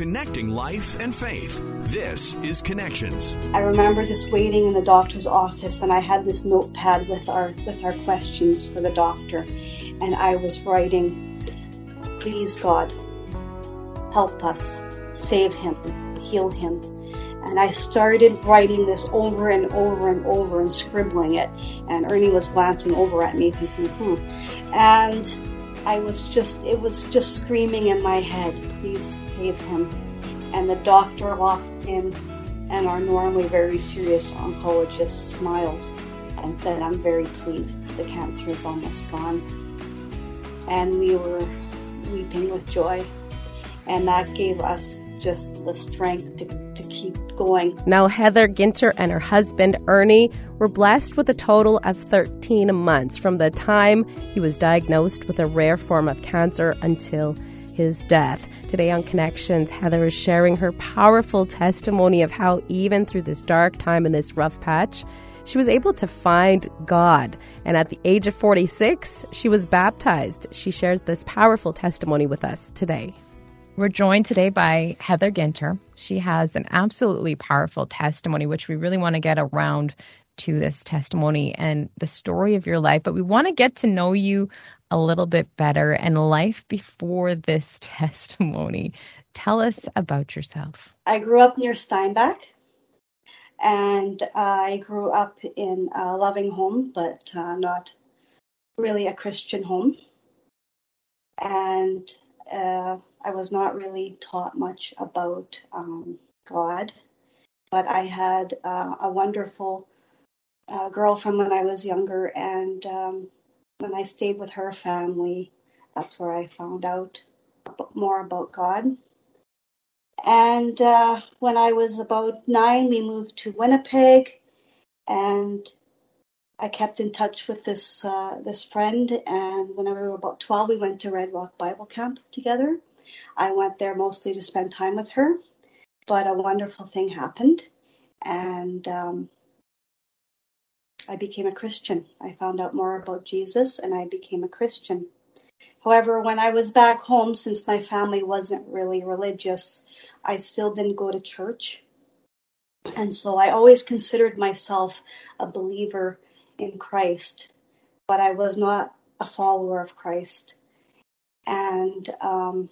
connecting life and faith. This is Connections. I remember just waiting in the doctor's office and I had this notepad with our with our questions for the doctor and I was writing please God help us save him heal him and I started writing this over and over and over and scribbling it. And Ernie was glancing over at me thinking, hmm. And I was just, it was just screaming in my head, please save him. And the doctor walked in and our normally very serious oncologist smiled and said, I'm very pleased. The cancer is almost gone. And we were weeping with joy. And that gave us just the strength to, to keep going. Now, Heather Ginter and her husband, Ernie, were blessed with a total of 13 months from the time he was diagnosed with a rare form of cancer until his death. Today on Connections, Heather is sharing her powerful testimony of how, even through this dark time in this rough patch, she was able to find God. And at the age of 46, she was baptized. She shares this powerful testimony with us today. We're joined today by Heather Ginter. She has an absolutely powerful testimony, which we really want to get around to this testimony and the story of your life. But we want to get to know you a little bit better and life before this testimony. Tell us about yourself. I grew up near Steinbach and I grew up in a loving home, but uh, not really a Christian home. And uh, I was not really taught much about um, God, but I had uh, a wonderful uh, girlfriend when I was younger, and um, when I stayed with her family, that's where I found out more about God. And uh, when I was about nine, we moved to Winnipeg, and I kept in touch with this uh, this friend. And when we were about twelve, we went to Red Rock Bible Camp together. I went there mostly to spend time with her, but a wonderful thing happened, and um, I became a Christian. I found out more about Jesus, and I became a Christian. However, when I was back home, since my family wasn't really religious, I still didn't go to church. And so I always considered myself a believer in Christ, but I was not a follower of Christ. And um,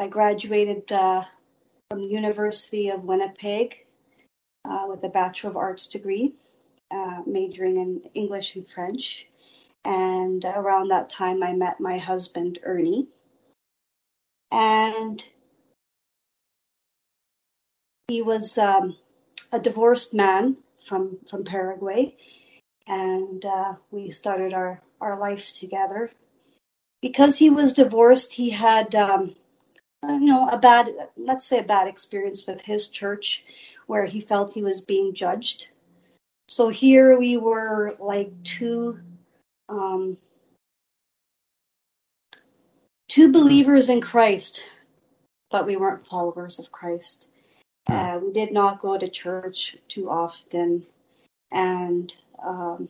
I graduated uh, from the University of Winnipeg uh, with a Bachelor of Arts degree, uh, majoring in English and French. And around that time, I met my husband, Ernie. And he was um, a divorced man from, from Paraguay. And uh, we started our, our life together. Because he was divorced, he had, um, you know, a bad, let's say a bad experience with his church where he felt he was being judged. So here we were like two um, two believers in Christ, but we weren't followers of Christ. Uh, we did not go to church too often, and um,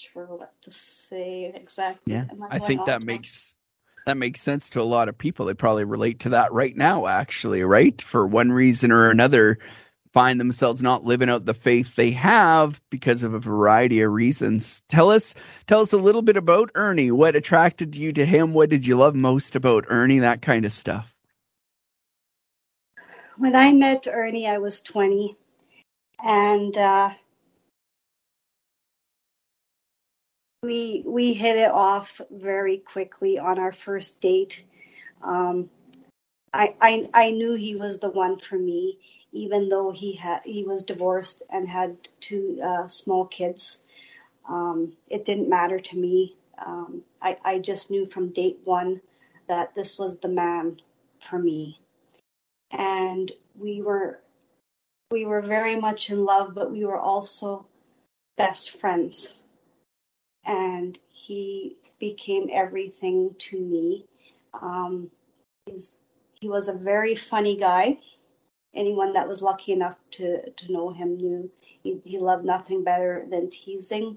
sure what to say exactly. Yeah, I think that makes that makes sense to a lot of people. They probably relate to that right now, actually, right? For one reason or another, find themselves not living out the faith they have because of a variety of reasons. Tell us, tell us a little bit about Ernie. What attracted you to him? What did you love most about Ernie? That kind of stuff. When I met Ernie, I was 20, and uh, we we hit it off very quickly on our first date. Um, I, I I knew he was the one for me even though he had he was divorced and had two uh, small kids. Um, it didn't matter to me. Um, I, I just knew from date one that this was the man for me, and we were we were very much in love, but we were also best friends. And he became everything to me. Um, he's, he was a very funny guy anyone that was lucky enough to, to know him knew he, he loved nothing better than teasing.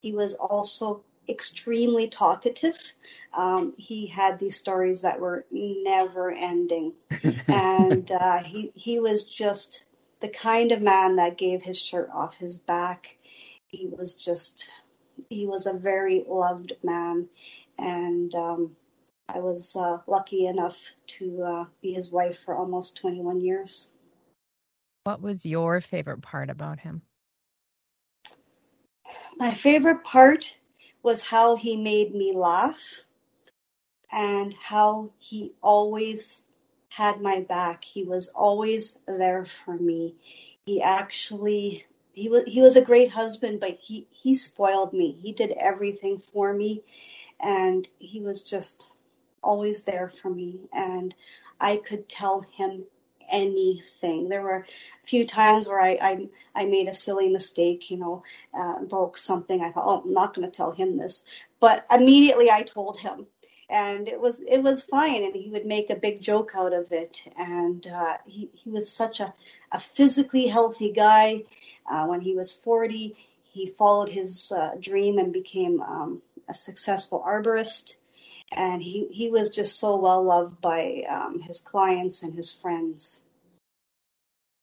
He was also extremely talkative. Um, he had these stories that were never ending, and uh, he he was just the kind of man that gave his shirt off his back. He was just he was a very loved man, and um, I was uh, lucky enough to uh, be his wife for almost 21 years. What was your favorite part about him? My favorite part was how he made me laugh and how he always had my back. He was always there for me. He actually he was he was a great husband, but he he spoiled me. He did everything for me and he was just always there for me and I could tell him anything. There were a few times where I I, I made a silly mistake, you know, uh, broke something. I thought, oh, I'm not going to tell him this, but immediately I told him, and it was it was fine, and he would make a big joke out of it. And uh, he he was such a a physically healthy guy. Uh, when he was 40, he followed his uh, dream and became um, a successful arborist and he, he was just so well loved by um, his clients and his friends.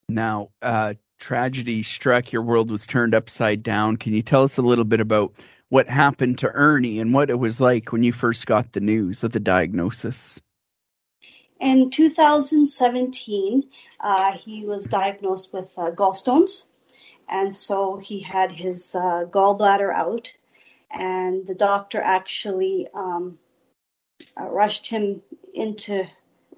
Now, uh, tragedy struck, your world was turned upside down. Can you tell us a little bit about what happened to Ernie and what it was like when you first got the news of the diagnosis? In 2017, uh, he was diagnosed with uh, gallstones, and so he had his uh, gallbladder out, and the doctor actually um, uh, rushed him into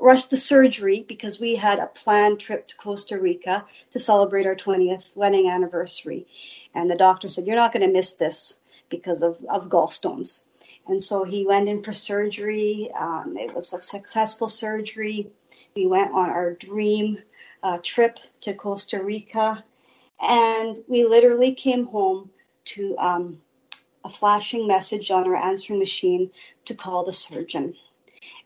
rushed the surgery because we had a planned trip to Costa Rica to celebrate our 20th wedding anniversary. And the doctor said, You're not going to miss this because of, of gallstones. And so he went in for surgery. Um, it was a successful surgery. We went on our dream uh, trip to Costa Rica. And we literally came home to um, a flashing message on our answering machine to call the surgeon.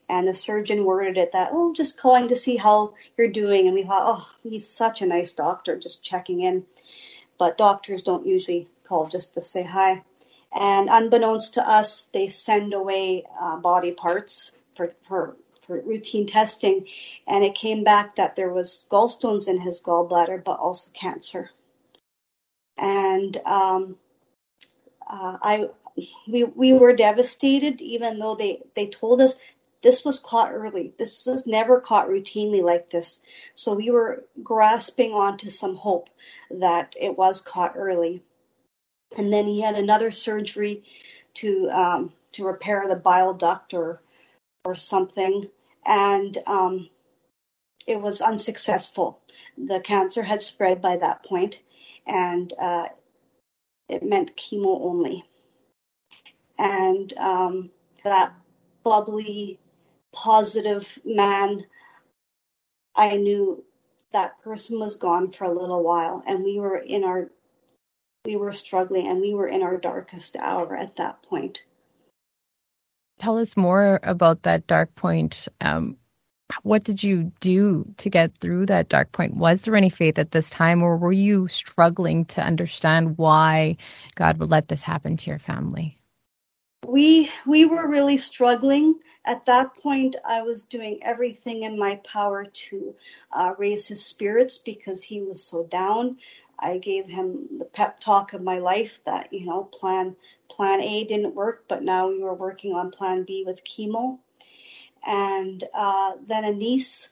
And the surgeon worded it that, oh, just calling to see how you're doing. And we thought, oh, he's such a nice doctor, just checking in. But doctors don't usually call just to say hi. And unbeknownst to us, they send away uh, body parts for, for, for routine testing. And it came back that there was gallstones in his gallbladder, but also cancer. And um, uh, I we we were devastated, even though they they told us this was caught early. This is never caught routinely like this. So we were grasping onto some hope that it was caught early. And then he had another surgery to um, to repair the bile duct or or something, and um, it was unsuccessful. The cancer had spread by that point, and uh, it meant chemo only. And um, that bubbly, positive man, I knew that person was gone for a little while, and we were in our we were struggling and we were in our darkest hour at that point. Tell us more about that dark point. Um, what did you do to get through that dark point? Was there any faith at this time, or were you struggling to understand why God would let this happen to your family? We we were really struggling at that point. I was doing everything in my power to uh, raise his spirits because he was so down. I gave him the pep talk of my life that you know plan plan A didn't work, but now we were working on plan B with chemo and uh, then a niece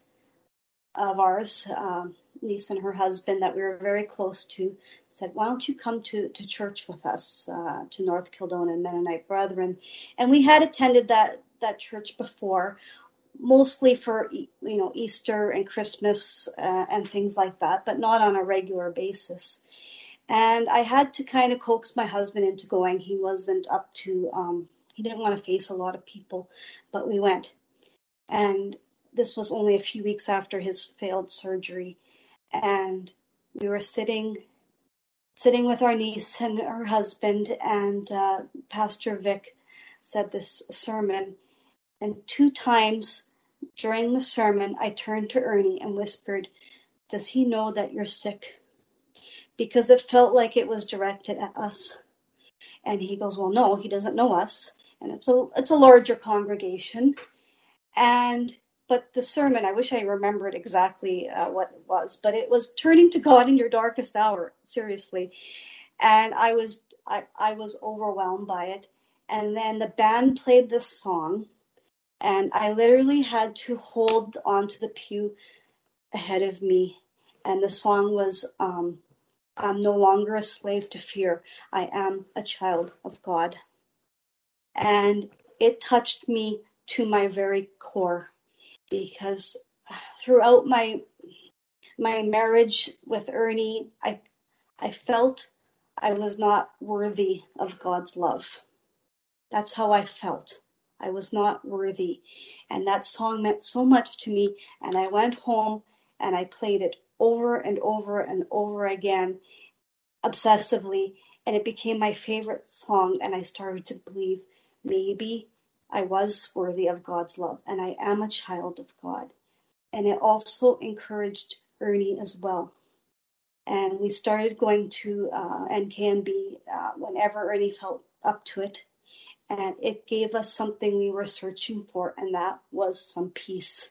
of ours, um, niece and her husband that we were very close to, said, "Why don't you come to to church with us uh, to North Kildonan Mennonite Brethren?" And we had attended that that church before, mostly for you know Easter and Christmas uh, and things like that, but not on a regular basis. And I had to kind of coax my husband into going. He wasn't up to. Um, he didn't want to face a lot of people, but we went and this was only a few weeks after his failed surgery. And we were sitting sitting with our niece and her husband, and uh, Pastor Vic said this sermon. And two times during the sermon, I turned to Ernie and whispered, Does he know that you're sick? Because it felt like it was directed at us. And he goes, Well, no, he doesn't know us. And it's a it's a larger congregation. And but the sermon, I wish I remembered exactly uh, what it was, but it was turning to God in your darkest hour, seriously. And I was I, I was overwhelmed by it. And then the band played this song, and I literally had to hold onto the pew ahead of me. And the song was um, I'm no longer a slave to fear. I am a child of God. And it touched me to my very core because throughout my my marriage with Ernie, I I felt I was not worthy of God's love. That's how I felt. I was not worthy. And that song meant so much to me. And I went home and I played it over and over and over again, obsessively. And it became my favorite song. And I started to believe maybe I was worthy of God's love and I am a child of God. And it also encouraged Ernie as well. And we started going to uh, NKMB uh, whenever Ernie felt up to it. And it gave us something we were searching for, and that was some peace.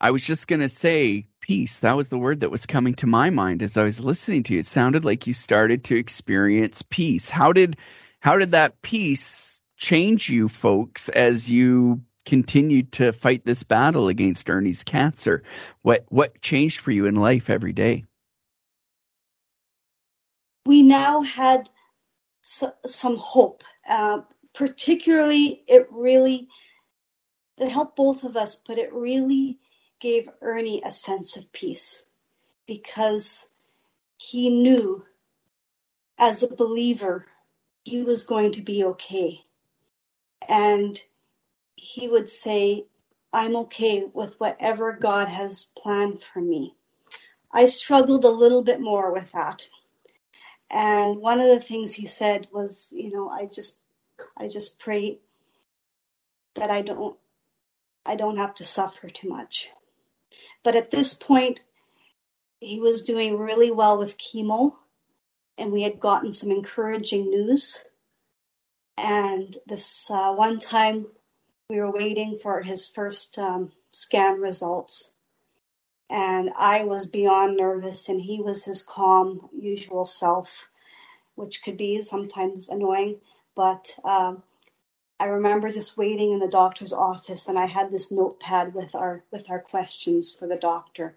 I was just going to say peace. That was the word that was coming to my mind as I was listening to you. It sounded like you started to experience peace. How did how did that peace change you folks as you continued to fight this battle against Ernie's cancer? What what changed for you in life every day? We now had some hope. Uh, particularly, it really it helped both of us, but it really gave Ernie a sense of peace because he knew as a believer he was going to be okay and he would say, I'm okay with whatever God has planned for me. I struggled a little bit more with that. And one of the things he said was, you know, I just I just pray that I don't I don't have to suffer too much. But at this point he was doing really well with chemo and we had gotten some encouraging news and this uh, one time we were waiting for his first um, scan results. And I was beyond nervous, and he was his calm, usual self, which could be sometimes annoying. But um, I remember just waiting in the doctor's office, and I had this notepad with our with our questions for the doctor,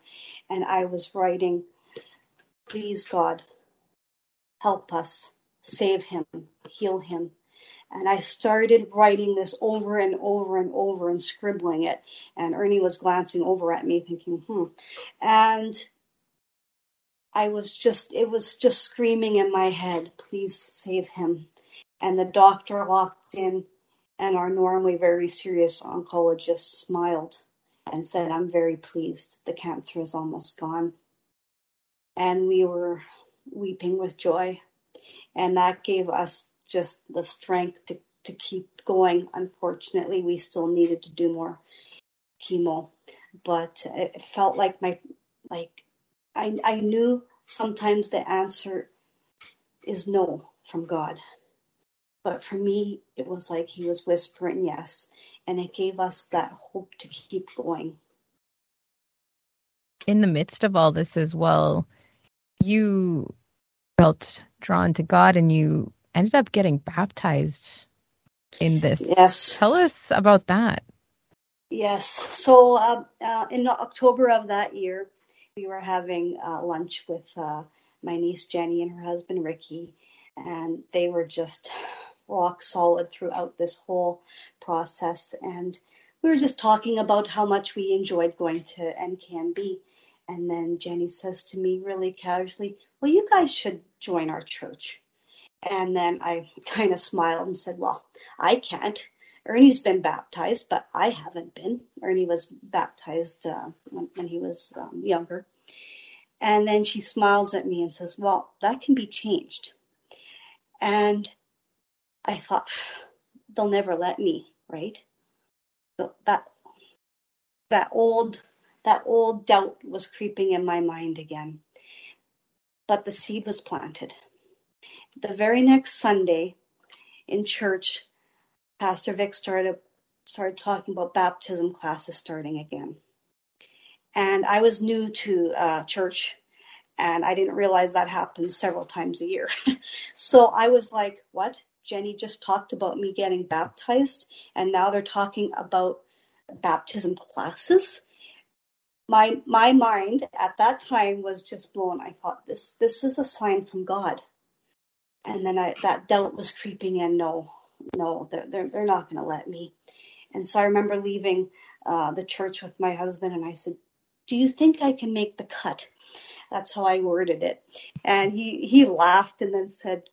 and I was writing, "Please God, help us, save him, heal him, and I started writing this over and over and over and scribbling it. And Ernie was glancing over at me thinking, hmm. And I was just, it was just screaming in my head, please save him. And the doctor walked in and our normally very serious oncologist smiled and said, I'm very pleased. The cancer is almost gone. And we were weeping with joy. And that gave us just the strength to, to keep going. Unfortunately, we still needed to do more chemo, but it felt like my, like, I, I knew sometimes the answer is no from God. But for me, it was like he was whispering yes, and it gave us that hope to keep going. In the midst of all this as well, you felt drawn to God and you ended up getting baptized in this. Yes. Tell us about that. Yes. So uh, uh, in October of that year, we were having uh, lunch with uh, my niece Jenny and her husband Ricky, and they were just rock solid throughout this whole process. And we were just talking about how much we enjoyed going to NKMB. And then Jenny says to me really casually, Well, you guys should join our church. And then I kind of smiled and said, Well, I can't. Ernie's been baptized, but I haven't been. Ernie was baptized uh, when, when, he was um, younger. And then she smiles at me and says, Well, that can be changed. And I thought, they'll never let me, right? That that old that old doubt was creeping in my mind again. But the seed was planted the very next Sunday in church, Pastor Vic started started talking about baptism classes starting again. And I was new to uh, church and I didn't realize that happens several times a year. so I was like, what? Jenny just talked about me getting baptized, and now they're talking about baptism classes. My my mind at that time was just blown. I thought this this is a sign from God, and then I, that doubt was creeping in. No, no, they're they're, they're not going to let me. And so I remember leaving uh, the church with my husband, and I said, "Do you think I can make the cut?" That's how I worded it. And he, he laughed and then said,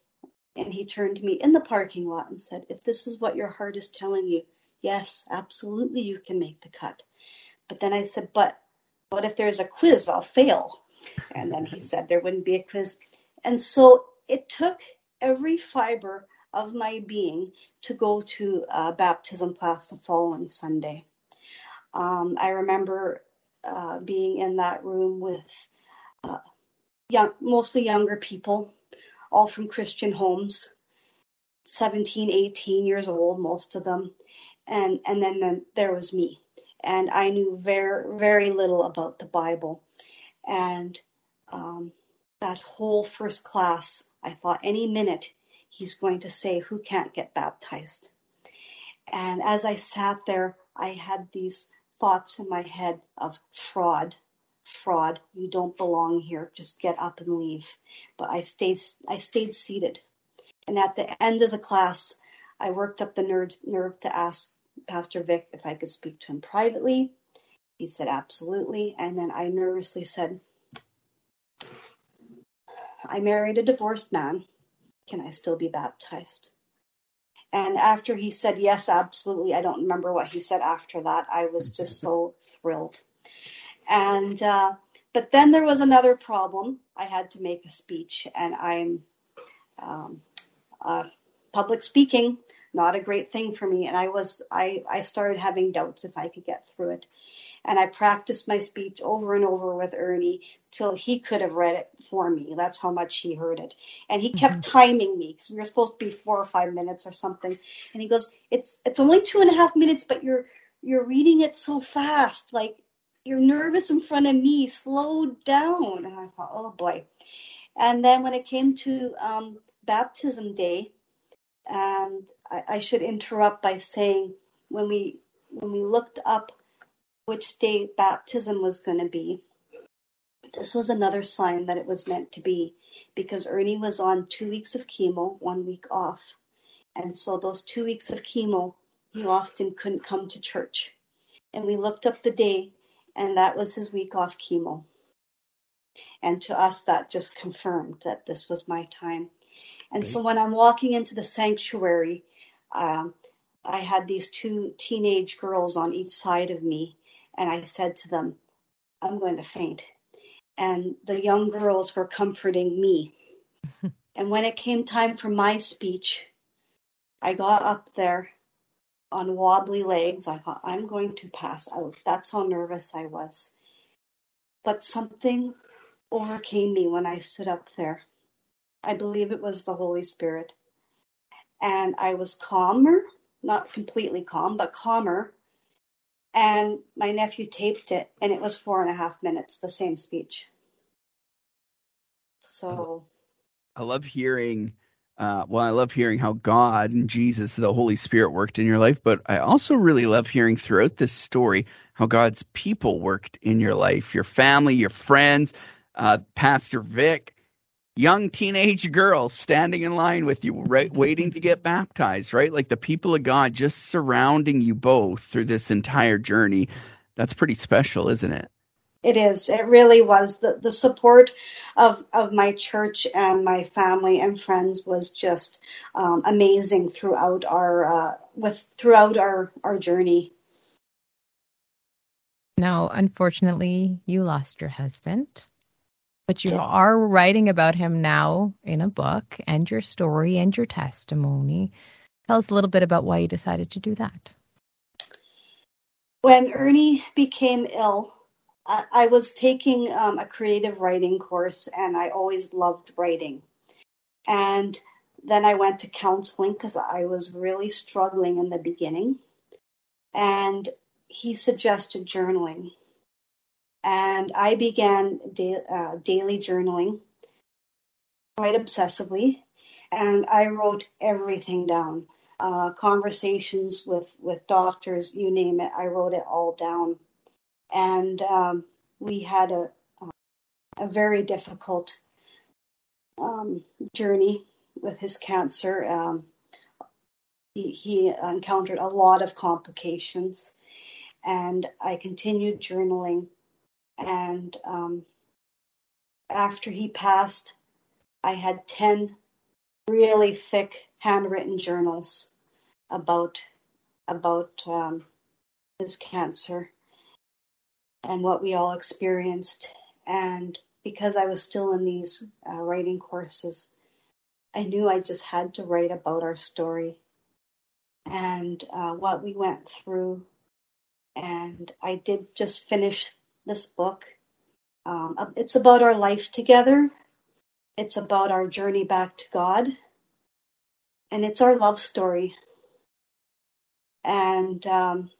and he turned to me in the parking lot and said, If this is what your heart is telling you, yes, absolutely you can make the cut. But then I said, But what if there's a quiz? I'll fail. And then he said there wouldn't be a quiz. And so it took every fiber of my being to go to baptism class the following Sunday. Um, I remember uh, being in that room with uh, young, mostly younger people, all from Christian homes, 17, 18 years old, most of them. And, and then, then there was me. And I knew very, very little about the Bible. And um, that whole first class, I thought any minute he's going to say, Who can't get baptized? And as I sat there, I had these thoughts in my head of fraud, fraud. You don't belong here. Just get up and leave. But I stayed, I stayed seated. And at the end of the class, I worked up the nerve, nerve to ask Pastor Vic if I could speak to him privately. He said, absolutely. And then I nervously said, I married a divorced man. Can I still be baptized? And after he said, yes, absolutely, I don't remember what he said after that. I was just so thrilled. And uh, but then there was another problem. I had to make a speech, and I'm um, uh, public speaking not a great thing for me, and I was I I started having doubts if I could get through it. And I practiced my speech over and over with Ernie till he could have read it for me. That's how much he heard it. And he kept mm-hmm. timing me because we were supposed to be four or five minutes or something. And he goes, "It's it's only two and a half minutes, but you're you're reading it so fast. Like you're nervous in front of me. Slow down. And I thought, oh boy. And then when it came to um, baptism day, and I, I should interrupt by saying when we when we looked up which day baptism was going to be, this was another sign that it was meant to be because Ernie was on two weeks of chemo, one week off. And so those two weeks of chemo, he often couldn't come to church. And we looked up the day and that was his week off chemo. And to us, that just confirmed that this was my time. And so when I'm walking into the sanctuary, um, I had these two teenage girls on each side of me, and I said to them, I'm going to faint. And the young girls were comforting me. and when it came time for my speech, I got up there on wobbly legs. I thought, I'm going to pass out. That's how nervous I was. But something overcame me when I stood up there. I believe it was the Holy Spirit. And I was calmer, not completely calm, but calmer. And my nephew taped it, and it was four and a half minutes, the same speech. So. I love hearing uh, well, I love hearing how God and Jesus, the Holy Spirit, worked in your life, but I also really love hearing throughout this story how God's people worked in your life, your family, your friends, uh, Pastor Vic, young teenage girls standing in line with you, right, waiting to get baptized, right? Like the people of God just surrounding you both through this entire journey. That's pretty special, isn't it? It is. It really was. The, the support of, of my church and my family and friends was just um, amazing throughout our uh, with throughout our, our journey. Now, unfortunately, you lost your husband, but you are writing about him now in a book and your story and your testimony. Tell us a little bit about why you decided to do that. When Ernie became ill, I, was taking um, a creative writing course and I always loved writing. And then I went to counseling because I was really struggling in the beginning. And he suggested journaling. And I began da- uh, daily journaling quite obsessively. And I wrote everything down uh, conversations with, with doctors, you name it, I wrote it all down. And um, we had a, a very difficult um, journey with his cancer. Um, he, he encountered a lot of complications, and I continued journaling. And um, after he passed, I had 10 really thick handwritten journals about about um, his cancer and what we all experienced. And because I was still in these uh, writing courses, I knew I just had to write about our story and uh, what we went through. And I did just finish this book. Um, it's about our life together. It's about our journey back to God. And it's our love story. And um,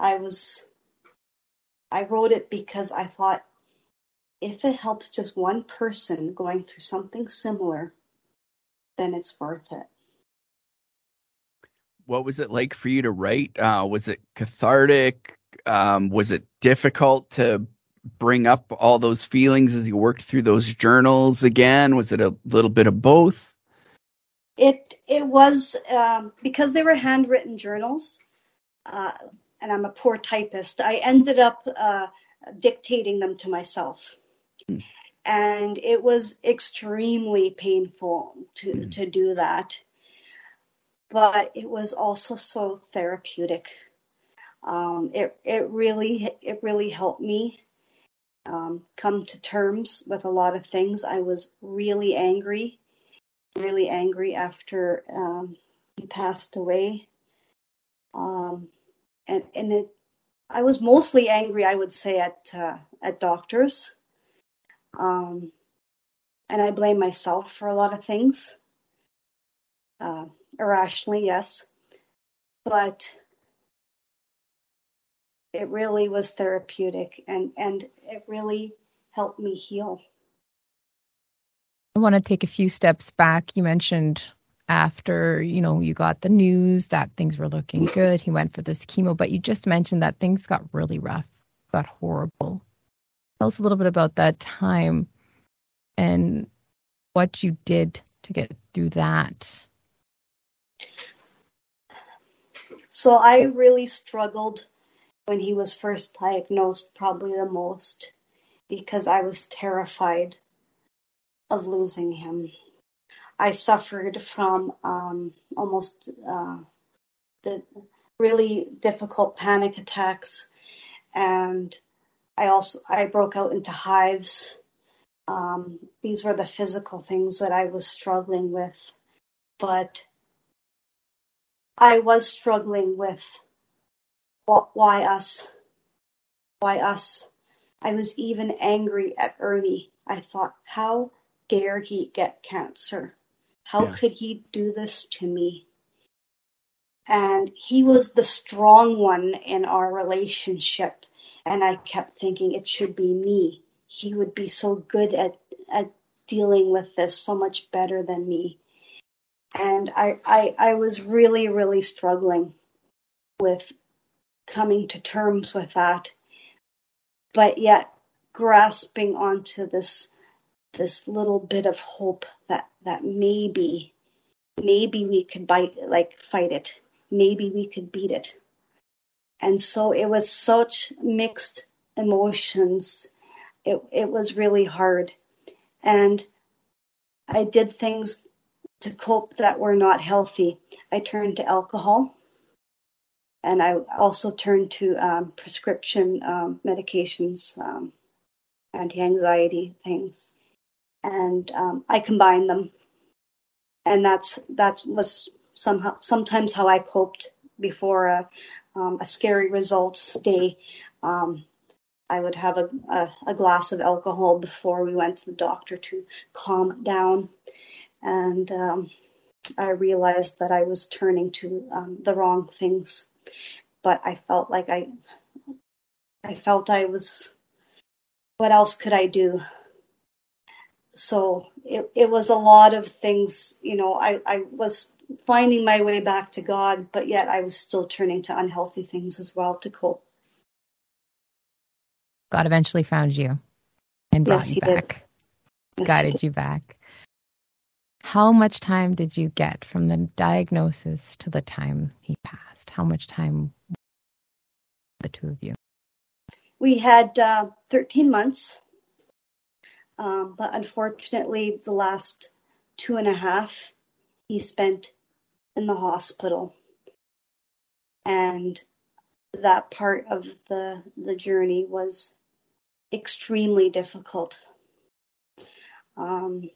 I was, I wrote it because I thought if it helps just one person going through something similar, then it's worth it. What was it like for you to write? Uh, was it cathartic? Um, was it difficult to bring up all those feelings as you worked through those journals again? Was it a little bit of both? It it was um, because they were handwritten journals, uh, and I'm a poor typist. I ended up uh, dictating them to myself and it was extremely painful to mm. to do that but it was also so therapeutic um, it it really it really helped me um, come to terms with a lot of things I was really angry really angry after um, he passed away um, and and it I was mostly angry I would say at uh, at doctors um, and I blame myself for a lot of things. Uh, irrationally, yes. But it really was therapeutic and, and it really helped me heal. I want to take a few steps back. You mentioned after, you know, you got the news that things were looking good. He went for this chemo, but you just mentioned that things got really rough, got horrible. Tell us a little bit about that time and what you did to get through that. So I really struggled when he was first diagnosed, probably the most, because I was terrified of losing him. I suffered from um, almost uh, the really difficult panic attacks and I also I broke out into hives. Um, these were the physical things that I was struggling with, but I was struggling with why us, why us. I was even angry at Ernie. I thought, how dare he get cancer? How yeah. could he do this to me? And he was the strong one in our relationship. And I kept thinking it should be me. He would be so good at, at dealing with this so much better than me. And I, I, I was really, really struggling with coming to terms with that, but yet grasping onto this, this little bit of hope that, that maybe, maybe we could bite, like fight it. Maybe we could beat it. And so it was such mixed emotions. It, it was really hard. And I did things to cope that were not healthy. I turned to alcohol and I also turned to um, prescription um, medications, um, anti-anxiety things, and um, I combined them. And that's that was somehow sometimes how I coped before a, um, a scary results day. Um, I would have a, a, a, glass of alcohol before we went to the doctor to calm down. and I realized that I was turning to um, the wrong things. But I felt like I, I felt I was. What else could I do? So it it was a lot of things. You know, I I was finding my way back to God, but yet I was still turning to unhealthy things as well to cope. God eventually found you and brought Yes, you he did. back, Yes, guided you back. How much time did you get from the diagnosis to the time he passed? How much time the two of you? We had uh, 13 months, um, but unfortunately, the last two and a half he spent in the hospital, and that part of the the journey was extremely difficult. Um,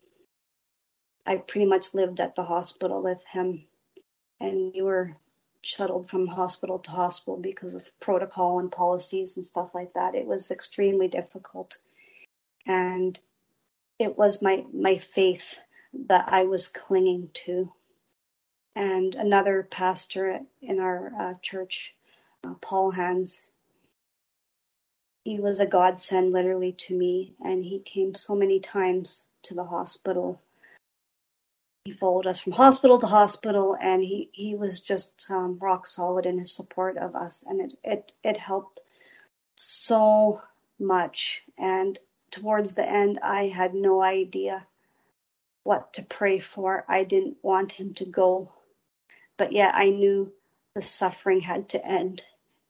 I pretty much lived at the hospital with him, and we were shuttled from hospital to hospital because of protocol and policies and stuff like that. It was extremely difficult, and it was my my faith that I was clinging to. And another pastor in our uh, church, uh, Paul Hans, he was a godsend literally to me, and he came so many times to the hospital he followed us from hospital to hospital and he, he was just um, rock solid in his support of us and it, it, it helped so much. And towards the end i had no idea what to pray for. I didn't want him to go. But yet i knew the suffering had to end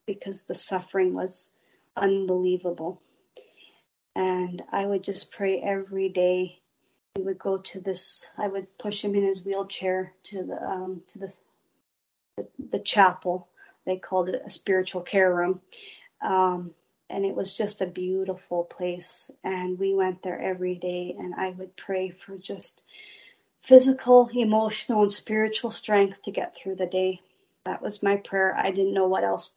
because the suffering was unbelievable. And i would just pray every day we would go to this i would push him in his wheelchair to the um to the the, the chapel. They called it a spiritual care room. Um and it was just a beautiful place. And we went there every day and i would pray for just physical emotional and spiritual strength to get through the day. That was my prayer. I didn't know what else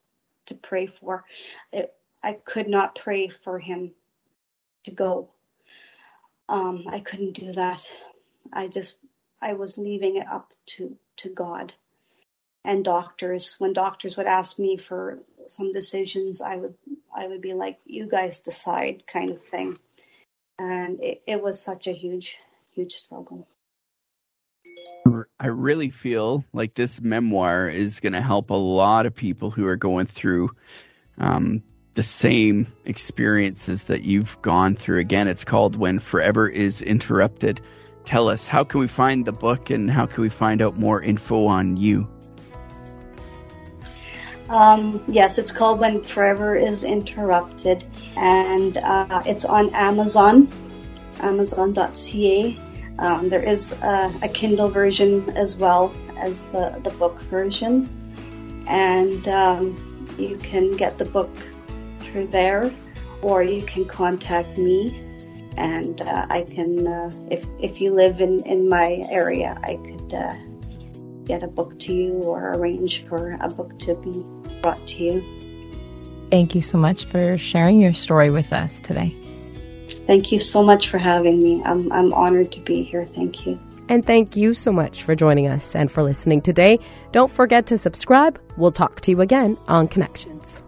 to pray for. It, i could not pray for him to go um, I couldn't do that. I just I was leaving it up to to God and doctors. When doctors would ask me for some decisions, I would I would be like, "You guys decide," kind of thing. And it, it was such a huge huge struggle. I really feel like this memoir is going to help a lot of people who are going through um, the same experiences that you've gone through. Again, it's called When Forever is Interrupted. Tell us, how can we find the book and how can we find out more info on you? Um, yes, it's called When Forever is Interrupted, and uh, it's on Amazon, Amazon.ca. Um, there is a, a Kindle version as well as the, the book version, and um, you can get the book through there, or you can contact me, and uh, I can, uh, if if you live in in my area, I could uh, get a book to you or arrange for a book to be brought to you. Thank you so much for sharing your story with us today. Thank you so much for having me. I'm I'm honored to be here. Thank you. And thank you so much for joining us and for listening today. Don't forget to subscribe. We'll talk to you again on Connections.